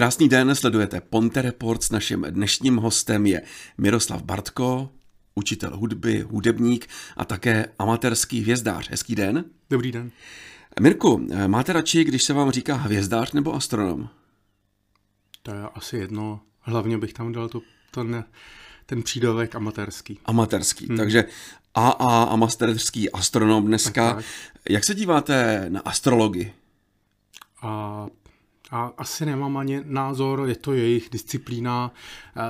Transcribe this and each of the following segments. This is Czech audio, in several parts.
Krásný den, sledujete Ponte Report. S naším dnešním hostem je Miroslav Bartko, učitel hudby, hudebník a také amatérský hvězdář. Hezký den. Dobrý den. Mirku, máte radši, když se vám říká hvězdář nebo astronom? To je asi jedno. Hlavně bych tam dal to, to ne, ten přídavek amatérský. Amatérský, hmm. takže AA amatérský astronom dneska. Tak, tak. Jak se díváte na astrologii? A a asi nemám ani názor, je to jejich disciplína,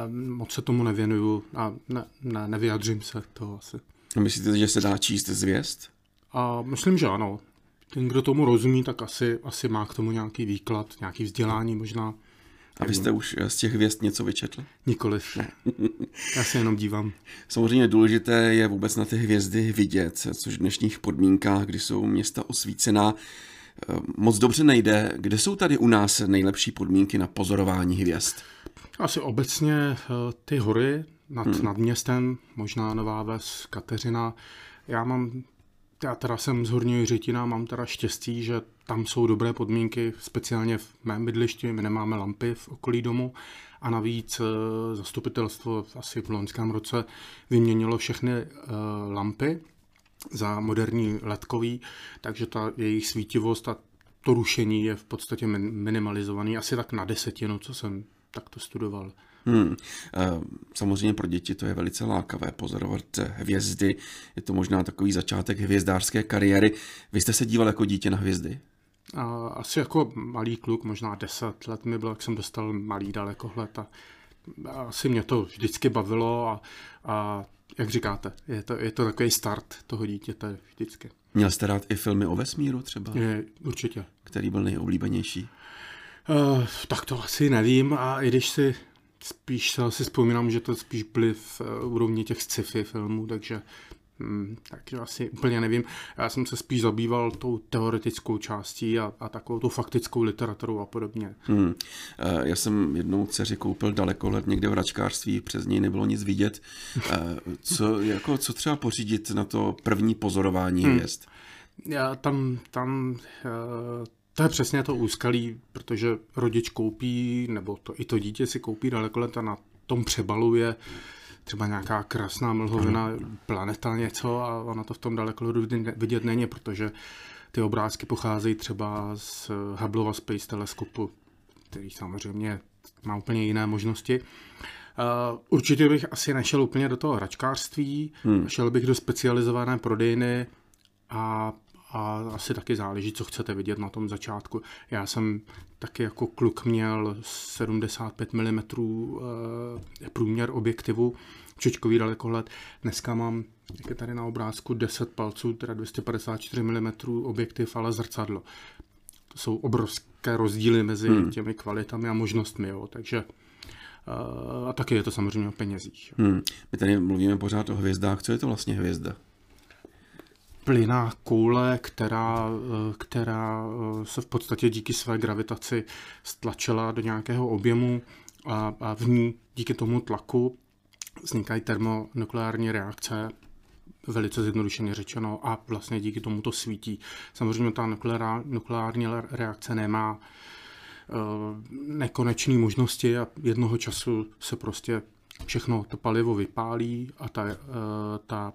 moc se tomu nevěnuju a ne, ne, nevyjadřím se to asi. A myslíte, že se dá číst zvěst? A myslím, že ano. Ten, kdo tomu rozumí, tak asi, asi má k tomu nějaký výklad, nějaký vzdělání možná. A vy jste už z těch hvězd něco vyčetl? Nikoliv. Ne. Já se jenom dívám. Samozřejmě důležité je vůbec na ty hvězdy vidět, což v dnešních podmínkách, kdy jsou města osvícená, Eh, moc dobře nejde. Kde jsou tady u nás nejlepší podmínky na pozorování hvězd? Asi obecně eh, ty hory nad, hmm. nad městem, možná Nová Ves, Kateřina. Já mám, já teda jsem z Horního Řetina, mám teda štěstí, že tam jsou dobré podmínky, speciálně v mém bydlišti, my nemáme lampy v okolí domu a navíc eh, zastupitelstvo asi v loňském roce vyměnilo všechny lampy, za moderní letkový, takže ta jejich svítivost a to rušení je v podstatě minimalizovaný, asi tak na desetinu, co jsem takto studoval. Hmm. Samozřejmě pro děti to je velice lákavé pozorovat hvězdy. Je to možná takový začátek hvězdářské kariéry. Vy jste se díval jako dítě na hvězdy? Asi jako malý kluk, možná deset let mi bylo, jak jsem dostal malý dalekohled a asi mě to vždycky bavilo a, a jak říkáte, je to, je to takový start toho dítěte vždycky. Měl jste rád i filmy o vesmíru třeba? Je, určitě. Který byl nejoblíbenější? Uh, tak to asi nevím a i když si spíš se asi vzpomínám, že to spíš byly v uh, úrovni těch sci-fi filmů, takže Hmm, takže asi úplně nevím. Já jsem se spíš zabýval tou teoretickou částí a, a takovou tou faktickou literaturou a podobně. Hmm. Já jsem jednou dceři koupil dalekohled někde v račkářství, přes něj nebylo nic vidět. Co, jako, co třeba pořídit na to první pozorování hmm. hvězd? Já tam, tam to je přesně to úskalí, protože rodič koupí, nebo to, i to dítě si koupí dalekohled a na tom přebaluje třeba nějaká krásná mlhovina, planeta něco a ona to v tom dalekohledu vidět není, protože ty obrázky pocházejí třeba z Hubbleova Space Teleskopu, který samozřejmě má úplně jiné možnosti. Uh, určitě bych asi nešel úplně do toho hračkářství, hmm. šel bych do specializované prodejny a a asi taky záleží, co chcete vidět na tom začátku. Já jsem taky jako kluk měl 75 mm průměr objektivu, čočkový dalekohled. Dneska mám, jak je tady na obrázku, 10 palců, teda 254 mm objektiv, ale zrcadlo. To jsou obrovské rozdíly mezi hmm. těmi kvalitami a možnostmi, jo. takže eh, a taky je to samozřejmě o penězích. Hmm. My tady mluvíme pořád o hvězdách. Co je to vlastně hvězda? Plyná koule, která, eh, která eh, se v podstatě díky své gravitaci stlačila do nějakého objemu a, a v ní díky tomu tlaku vznikají termonukleární reakce, velice zjednodušeně řečeno, a vlastně díky tomu to svítí. Samozřejmě ta nukleární reakce nemá uh, nekonečné možnosti a jednoho času se prostě všechno to palivo vypálí a ta, ta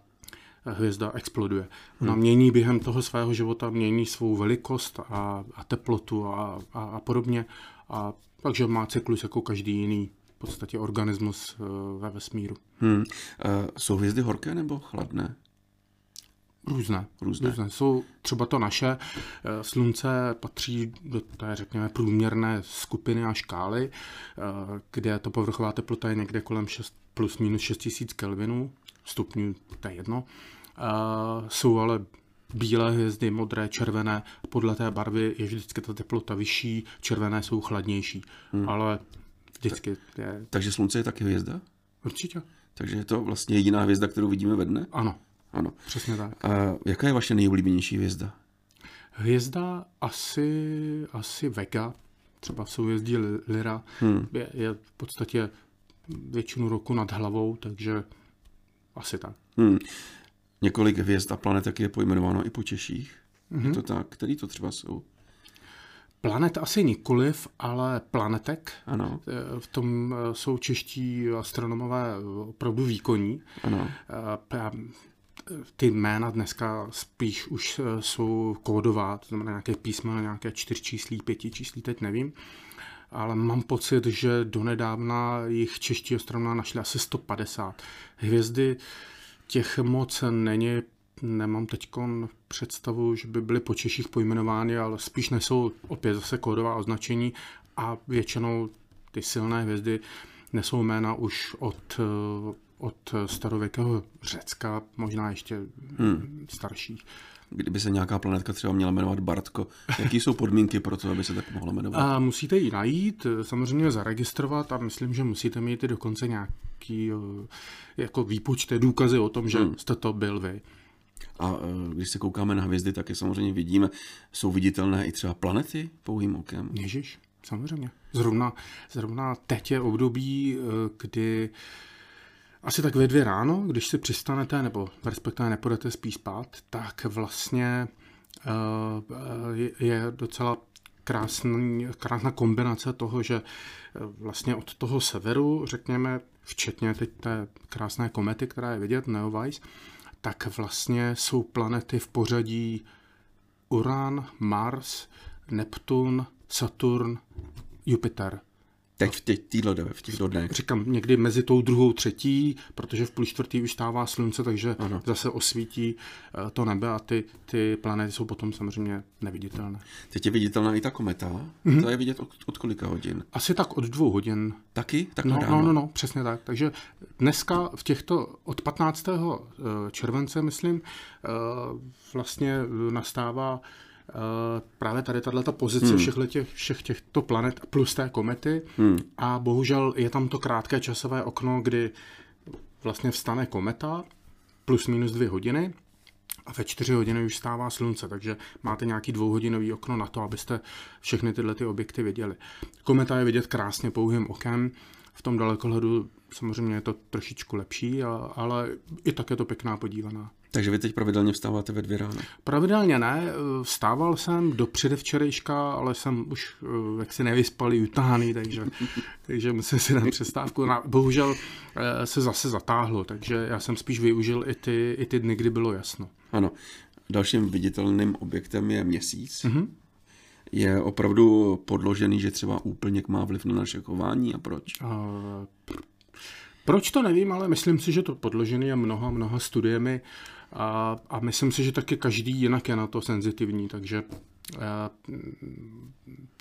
hvězda exploduje. Ona hmm. mění během toho svého života, mění svou velikost a, a teplotu a, a, a podobně. A takže má cyklus jako každý jiný v podstatě organismus uh, ve vesmíru. Hmm. Uh, jsou hvězdy horké nebo chladné? Různé, různé. různé. Jsou třeba to naše. Eh, slunce patří do té, řekněme, průměrné skupiny a škály, kde to povrchová teplota je někde kolem 6, plus minus 6000 kelvinů, stupňů, to je jedno. Uh, jsou ale bílé hvězdy, modré, červené. Podle té barvy je vždycky ta teplota vyšší, červené jsou chladnější. Hmm. Ale vždycky je... Takže slunce je taky hvězda? Určitě. Takže je to vlastně jediná hvězda, kterou vidíme ve dne? Ano. Ano. Přesně tak. A jaká je vaše nejoblíbenější hvězda? Hvězda asi, asi Vega, třeba v souhvězdí Lyra, hmm. je, je v podstatě většinu roku nad hlavou, takže asi tak. Hmm. Několik hvězd a planetek je pojmenováno i po Češích. Mm-hmm. Je to tak? Který to třeba jsou? Planet asi nikoliv, ale planetek. Ano. Eh, v tom eh, jsou čeští astronomové opravdu výkonní. Ano. Ty jména dneska spíš už jsou kódová, to znamená nějaké písma, nějaké čtyřčíslí, pětičíslí, teď nevím. Ale mám pocit, že donedávna jich čeští astronomové našli asi 150. Hvězdy těch moc není nemám teď představu, že by byly po Češích pojmenovány, ale spíš nesou opět zase kódová označení a většinou ty silné hvězdy nesou jména už od, od starověkého Řecka, možná ještě hmm. starší. Kdyby se nějaká planetka třeba měla jmenovat Bartko, jaký jsou podmínky pro to, aby se tak mohla jmenovat? A musíte ji najít, samozřejmě zaregistrovat a myslím, že musíte mít i dokonce nějaký eh, jako výpočty, důkazy o tom, že hmm. jste to byl vy. A e, když se koukáme na hvězdy, tak je samozřejmě vidíme, jsou viditelné i třeba planety pouhým okem. Ježíš, samozřejmě. Zrovna, zrovna teď je období, e, kdy asi tak ve dvě ráno, když si přistanete, nebo respektive nepůjdete spíš spát, tak vlastně e, je docela krásný, krásná kombinace toho, že vlastně od toho severu, řekněme, včetně teď té krásné komety, která je vidět, Neowise, tak vlastně jsou planety v pořadí Uran, Mars, Neptun, Saturn, Jupiter. Teď v těch, týhle, v těch dnech. Říkám někdy mezi tou druhou, třetí, protože v půl čtvrtý už stává slunce, takže ano. zase osvítí eh, to nebe a ty, ty planety jsou potom samozřejmě neviditelné. Teď je viditelná i ta kometa. Mm-hmm. To je vidět od, od kolika hodin? Asi tak od dvou hodin. Taky? Tak no, no, no, no, přesně tak. Takže dneska v těchto, od 15. Eh, července, myslím, eh, vlastně nastává právě tady tato pozice hmm. všech, těch, všech těchto planet plus té komety hmm. a bohužel je tam to krátké časové okno, kdy vlastně vstane kometa plus minus dvě hodiny a ve čtyři hodiny už stává slunce, takže máte nějaký dvouhodinový okno na to, abyste všechny tyhle ty objekty viděli. Kometa je vidět krásně pouhým okem, v tom dalekohledu samozřejmě je to trošičku lepší, ale i tak je to pěkná podívaná. Takže vy teď pravidelně vstáváte ve dvě ráno? Pravidelně ne, vstával jsem do předevčerejška, ale jsem už eh, jaksi nevyspalý, utáhaný, takže, takže musím si dát přestávku. Bohužel eh, se zase zatáhlo, takže já jsem spíš využil i ty, i ty dny, kdy bylo jasno. Ano. Dalším viditelným objektem je měsíc. Mm-hmm. Je opravdu podložený, že třeba úplněk má vliv na naše chování a proč? Uh, proč to nevím, ale myslím si, že to podložený je mnoha, mnoha studiemi a, a myslím si, že taky každý jinak je na to senzitivní, takže já, eh,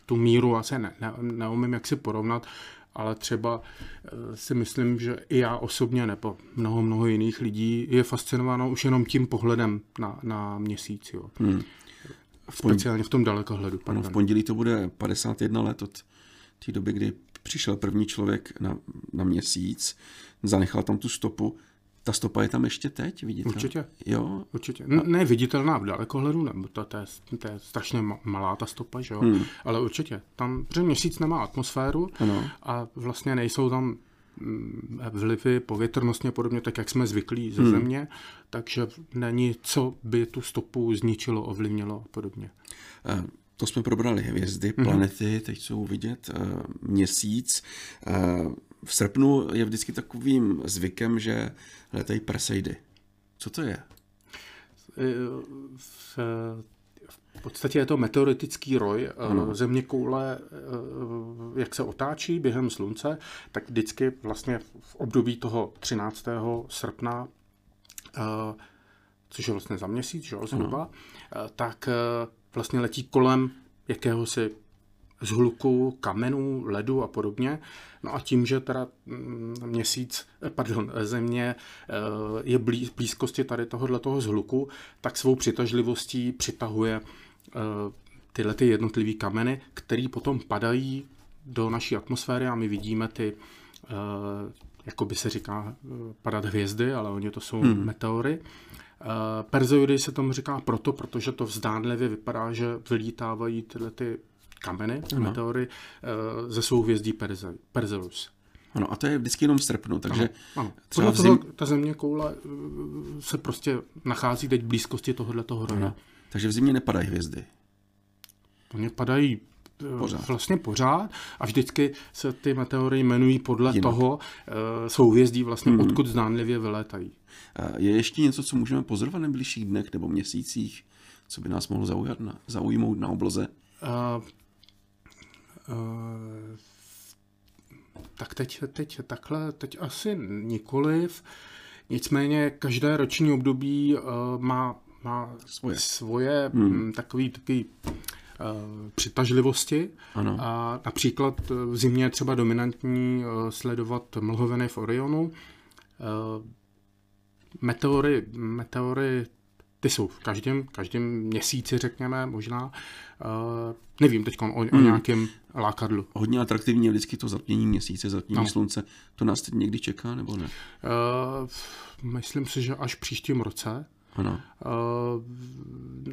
tu míru asi ne, ne, neumím jak si porovnat, ale třeba eh, si myslím, že i já osobně nebo mnoho, mnoho jiných lidí je fascinováno už jenom tím pohledem na, na měsíc. Jo. Hmm. Speciálně v tom dalekohledu. Ano, v pondělí to bude 51 let od té doby, kdy přišel první člověk na, na měsíc, zanechal tam tu stopu. Ta stopa je tam ještě teď, vidíte? Určitě. Jo? Určitě. Ne, ne viditelná v dalekohledu, nebo to, to, je, to je strašně malá ta stopa, že jo? Hmm. Ale určitě. Tam, protože měsíc nemá atmosféru ano. a vlastně nejsou tam mm, vlivy povětrnostně podobně, tak jak jsme zvyklí ze hmm. země, takže není, co by tu stopu zničilo, ovlivnilo a podobně. Uh. To jsme probrali hvězdy, mhm. planety, teď jsou vidět uh, měsíc. V srpnu je vždycky takovým zvykem, že letají Perseidy. Co to je? V, v podstatě je to meteoritický roj. Ano. Země koule, jak se otáčí během slunce, tak vždycky vlastně v období toho 13. srpna, což je vlastně za měsíc, že, zhruba, ano. tak vlastně letí kolem jakéhosi zhluku kamenů, ledu a podobně. No a tím, že teda mm, měsíc, eh, pardon, země eh, je blíz, blízkosti tady tohohle toho zhluku, tak svou přitažlivostí přitahuje eh, tyhle ty jednotlivé kameny, které potom padají do naší atmosféry a my vidíme ty, jako by se říká, padat hvězdy, ale oni to jsou hmm. meteory. Perzoidy se tomu říká proto, protože to vzdánlivě vypadá, že vylítávají tyhle ty kameny, ano. meteory uh, ze souhvězdí Perze, Perseus. Ano, a to je vždycky jenom v srpnu, takže ano, ano. třeba zim... ta země koule uh, se prostě nachází teď v blízkosti tohohle toho roja. Takže v zimě nepadají hvězdy. Oni padají Pořád. vlastně pořád a vždycky se ty meteory jmenují podle Jinak. toho uh, souhvězdí vlastně, hmm. odkud zdánlivě vylétají. Eh, Je ještě něco, co můžeme pozorovat v nejbližších dnech nebo měsících, co by nás mohlo zaujat na, zaujmout na obloze? Tak teď, teď takhle, teď asi nikoliv. Nicméně každé roční období uh, má, má Svoje. svoje hmm. takový, takový uh, přitažlivosti. Ano. A například eh, v zimě je třeba dominantní sledovat mlhoviny v Orionu. Meteory, meteory ty jsou v každém, každém měsíci, řekněme, možná. Uh, nevím teď o, o nějakém lákadlu. Hodně atraktivní je vždycky to zatmění měsíce, zatmění No. slunce. To nás teď někdy čeká, nebo ne? Uh, myslím si, že až příštím roce. Ano. Uh,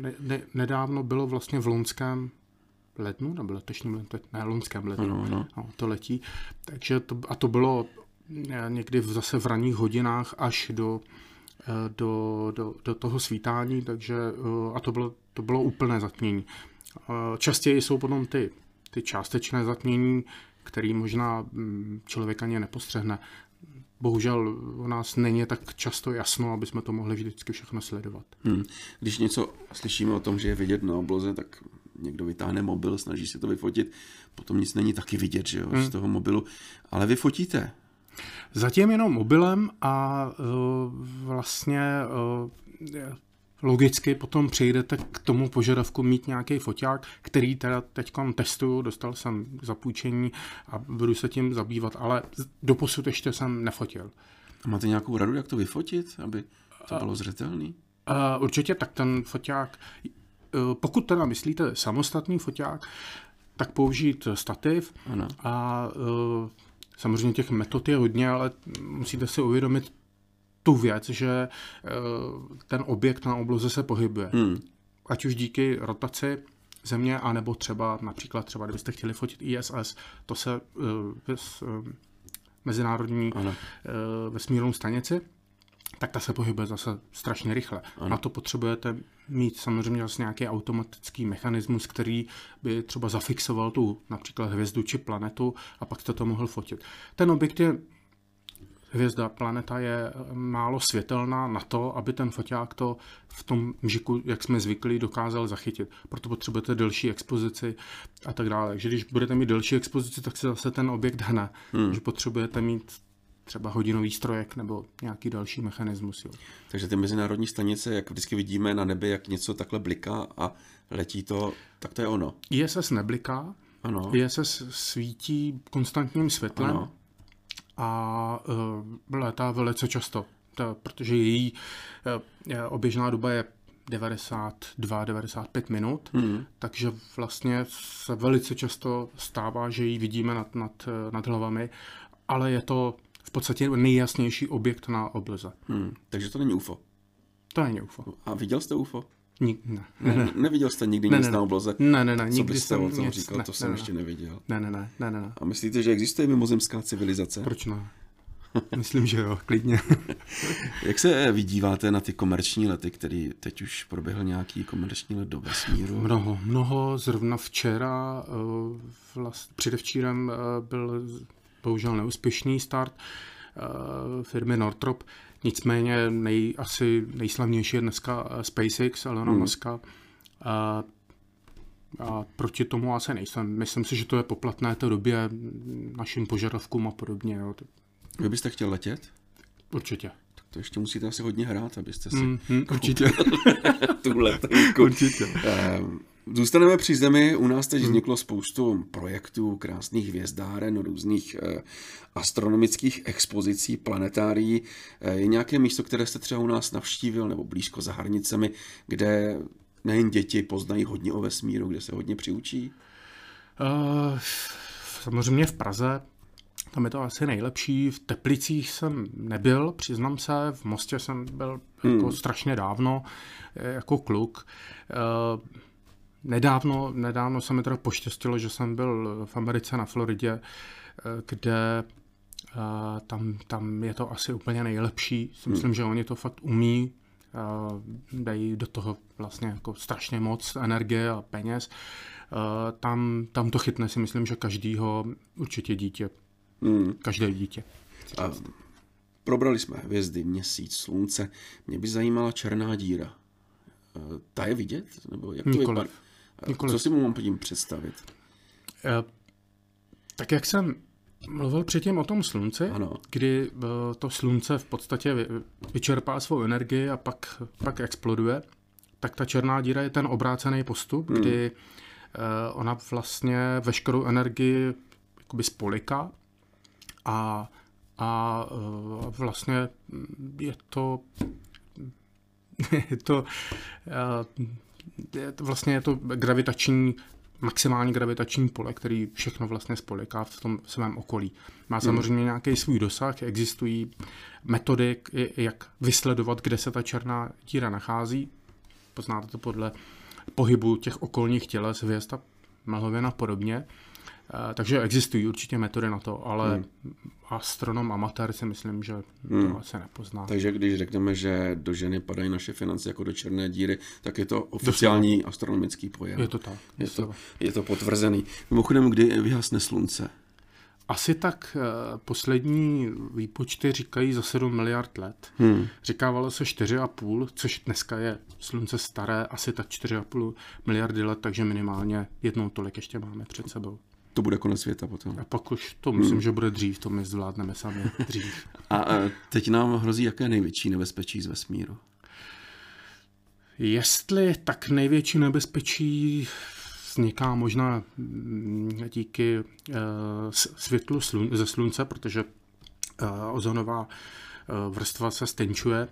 ne, ne, nedávno bylo vlastně v loňském lednu, nebo letošním lednu, ne, loňském lednu, Ano, ano. No, to letí. Takže to, a to bylo někdy v, zase v ranních hodinách až do, do, do, do toho svítání, takže eh, a to bylo, to bylo úplné zatmění. Eh, Častěji jsou potom ty, ty částečné zatmění, který možná mm, člověk ani nepostřehne. Bohužel u nás není tak často jasno, aby jsme to mohli vždycky všechno sledovat. Hmm. Když něco slyšíme o tom, že je vidět na obloze, tak někdo vytáhne mobil, snaží se to vyfotit, potom nic není taky vidět, že jo, z toho mobilu. Ale vy fotíte. Zatím jenom mobilem a uh, vlastně uh, logicky potom přejdete k tomu požadavku mít nějaký foťák, který teda teď testuju, dostal jsem zapůjčení a budu se tím zabývat, ale doposud ještě jsem nefotil. A máte nějakou radu, jak to vyfotit, aby to bylo zřetelný? Uh, určitě tak ten foťák, uh, pokud teda myslíte samostatný foťák, tak použít stativ Ano. a uh, samozřejmě těch metod je hodně, ale musíte si uvědomit tu věc, že uh, ten objekt na obloze se pohybuje. Hmm. Ať už díky rotaci země, anebo třeba například třeba, kdybyste chtěli fotit ISS, to se uh, ves, uh, mezinárodní Ano. uh, vesmírnou stanici, tak ta se pohybuje zase strašně rychle. Ano. Na to potřebujete mít samozřejmě zase nějaký automatický mechanismus, který by třeba zafixoval tu například hvězdu či planetu a pak jste to mohl fotit. Ten objekt je hvězda, planeta je eh, málo světelná na to, aby ten foťák to v tom mžiku, jak jsme zvyklí, dokázal zachytit. Proto potřebujete delší expozici a tak dále. Takže když budete mít delší expozici, tak se zase ten objekt hne. Hmm. Že potřebujete mít třeba hodinový strojek nebo nějaký další mechanismus. Jo. Takže ty mezinárodní stanice, jak vždycky vidíme na nebi, jak něco takhle bliká a letí to, tak to je ono. ISS nebliká, Ano. ISS svítí konstantním světlem Ano. a uh, létá velice často, to, protože její uh, oběžná doba je 92-95 minut, hmm. takže vlastně se velice často stává, že ji vidíme nad, nad, nad hlavami, ale je to v podstatě nejjasnější objekt na obloze. Hmm. Takže to není UFO. To není UFO. A viděl jste UFO? Nik, ne. Ne, neviděl jste nikdy Ne, nic ne, na ne. obloze? Ne, ne, ne, Co nikdy jsem o tom nic- říkal? ne, to jsem ne, ještě neviděl. Ne, ne, ne, ne, ne, ne. A myslíte, že existuje mimozemská civilizace? Proč ne? Myslím, že jo, klidně. Jak se vydíváte na ty komerční lety, který teď už proběhl nějaký komerční let do vesmíru? Mnoho, mnoho. Zrovna včera, eh, vlast, předevčírem eh, byl bohužel neúspěšný start eh, firmy Northrop. Nicméně nej, asi nejslavnější je dneska eh, SpaceX, Elona hmm. Muska. A, a proti tomu asi nejsem. Myslím si, že to je poplatné té době našim požadavkům a podobně. Jo. Vy byste chtěl letět? Určitě. Tak to ještě musíte asi hodně hrát, abyste si Mm, mm, určitě. tu letenku. určitě. Ehm, Zůstaneme při zemi. U nás teď vzniklo spoustu projektů, krásných hvězdáren, různých eh, astronomických expozicí, planetárií. Eh, Je nějaké místo, které jste třeba u nás navštívil, nebo blízko za hranicemi, kde nejen děti poznají hodně o vesmíru, kde se hodně přiučí? Uh, samozřejmě v Praze, tam je to asi nejlepší. V Teplicích jsem nebyl, přiznám se, v Mostě jsem byl jako strašně dávno, jako kluk. Uh, nedávno, nedávno se mi teda poštěstilo, že jsem byl v Americe na Floridě, eh, kde eh, tam, tam je to asi úplně nejlepší. Si Myslím, že oni to fakt umí dají do toho vlastně jako strašně moc energie a peněz. Tam, tam to chytne si myslím, že každýho určitě dítě. Hmm. Každé dítě. A probrali jsme hvězdy, měsíc, slunce. Mě by zajímala černá díra. Ta je vidět? Nebo jak to Nikoliv. vypadá? Nikoliv. Co si mu mám tím představit? Tak jak jsem mluvil předtím o tom slunci, ano. kdy eh, to slunce v podstatě vyčerpá svou energii a pak, pak exploduje, tak ta černá díra je ten obrácený postup, hmm. kdy eh, ona vlastně veškerou energii jakoby spoliká a, a eh, vlastně je to je to, je to vlastně je to gravitační maximální gravitační pole, který všechno vlastně spoliká v tom svém okolí. Má hmm. samozřejmě hmm. nějaký svůj dosah, existují metody, jak vysledovat, kde se ta černá díra nachází. Poznáte to podle pohybu těch okolních těles, hvězd a mlhovin a podobně. Eh, takže existují určitě metody na to, ale hmm. astronom amatér si myslím, že hmm. to asi nepozná. Takže když řekneme, že do ženy padají naše finance jako do černé díry, tak je to oficiální Doslova. astronomický pojem. Je to tak. Je to, je to potvrzený. Mimochodem, kdy vyhasne slunce? Asi tak eh, poslední výpočty říkají za 7 miliard let. Hmm. Říkávalo se 4,5, což dneska je slunce staré, asi tak 4,5 miliardy let, takže minimálně jednou tolik ještě máme před sebou to bude konec světa potom. A pak už to myslím, hmm. že bude dřív, to my zvládneme sami dřív. a teď nám hrozí jaké největší nebezpečí z vesmíru? Jestli tak největší nebezpečí vzniká možná díky uh, světlu slun, ze slunce, protože uh, ozonová uh, vrstva se stenčuje,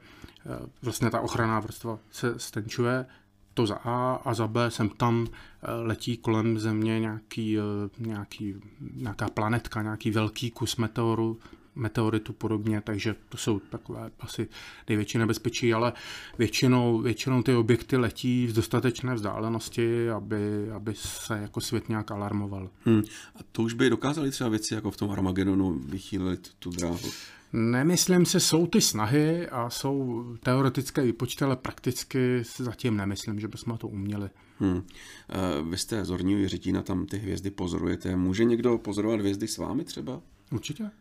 vlastně ta ochranná vrstva se stenčuje, to za A a za B jsem tam eh, letí kolem Země nějaký, eh, nějaký, nějaká planetka, nějaký velký kus meteoru, meteoritu podobně, takže to jsou takové asi největší nebezpečí, ale většinou, většinou ty objekty letí v dostatečné vzdálenosti, aby, aby se jako svět nějak alarmoval. Hmm. A to už by dokázali třeba věci jako v tom Armagedonu vychýlit tu dráhu? Nemyslím si, jsou ty snahy a jsou teoretické výpočty, ale prakticky zatím nemyslím, že bychom to uměli. Hmm. Vy jste zorní věřitína, tam ty hvězdy pozorujete. Může někdo pozorovat hvězdy s vámi třeba? Určitě.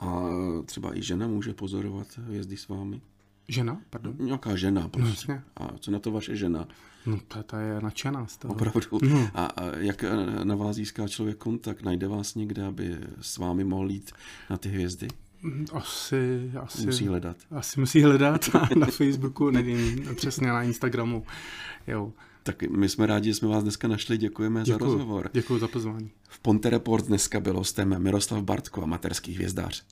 A třeba i žena může pozorovat hvězdy s vámi? Žena? Pardon? Nějaká žena prostě. No, a co na to vaše žena? No ta, ta je nadšená z toho. Opravdu. No. A, a jak na vás získá člověk kontakt? Najde vás někde, aby s vámi mohl jít na ty hvězdy? Asi, asi. Musí hledat. Asi musí hledat na Facebooku, nevím, přesně na Instagramu. Jo. Tak my jsme rádi, že jsme vás dneska našli, děkujeme děkuju, za rozhovor. Děkuji za pozvání. V Ponte Report dneska byl hostem Miroslav Bartko, amatérský hvězdář.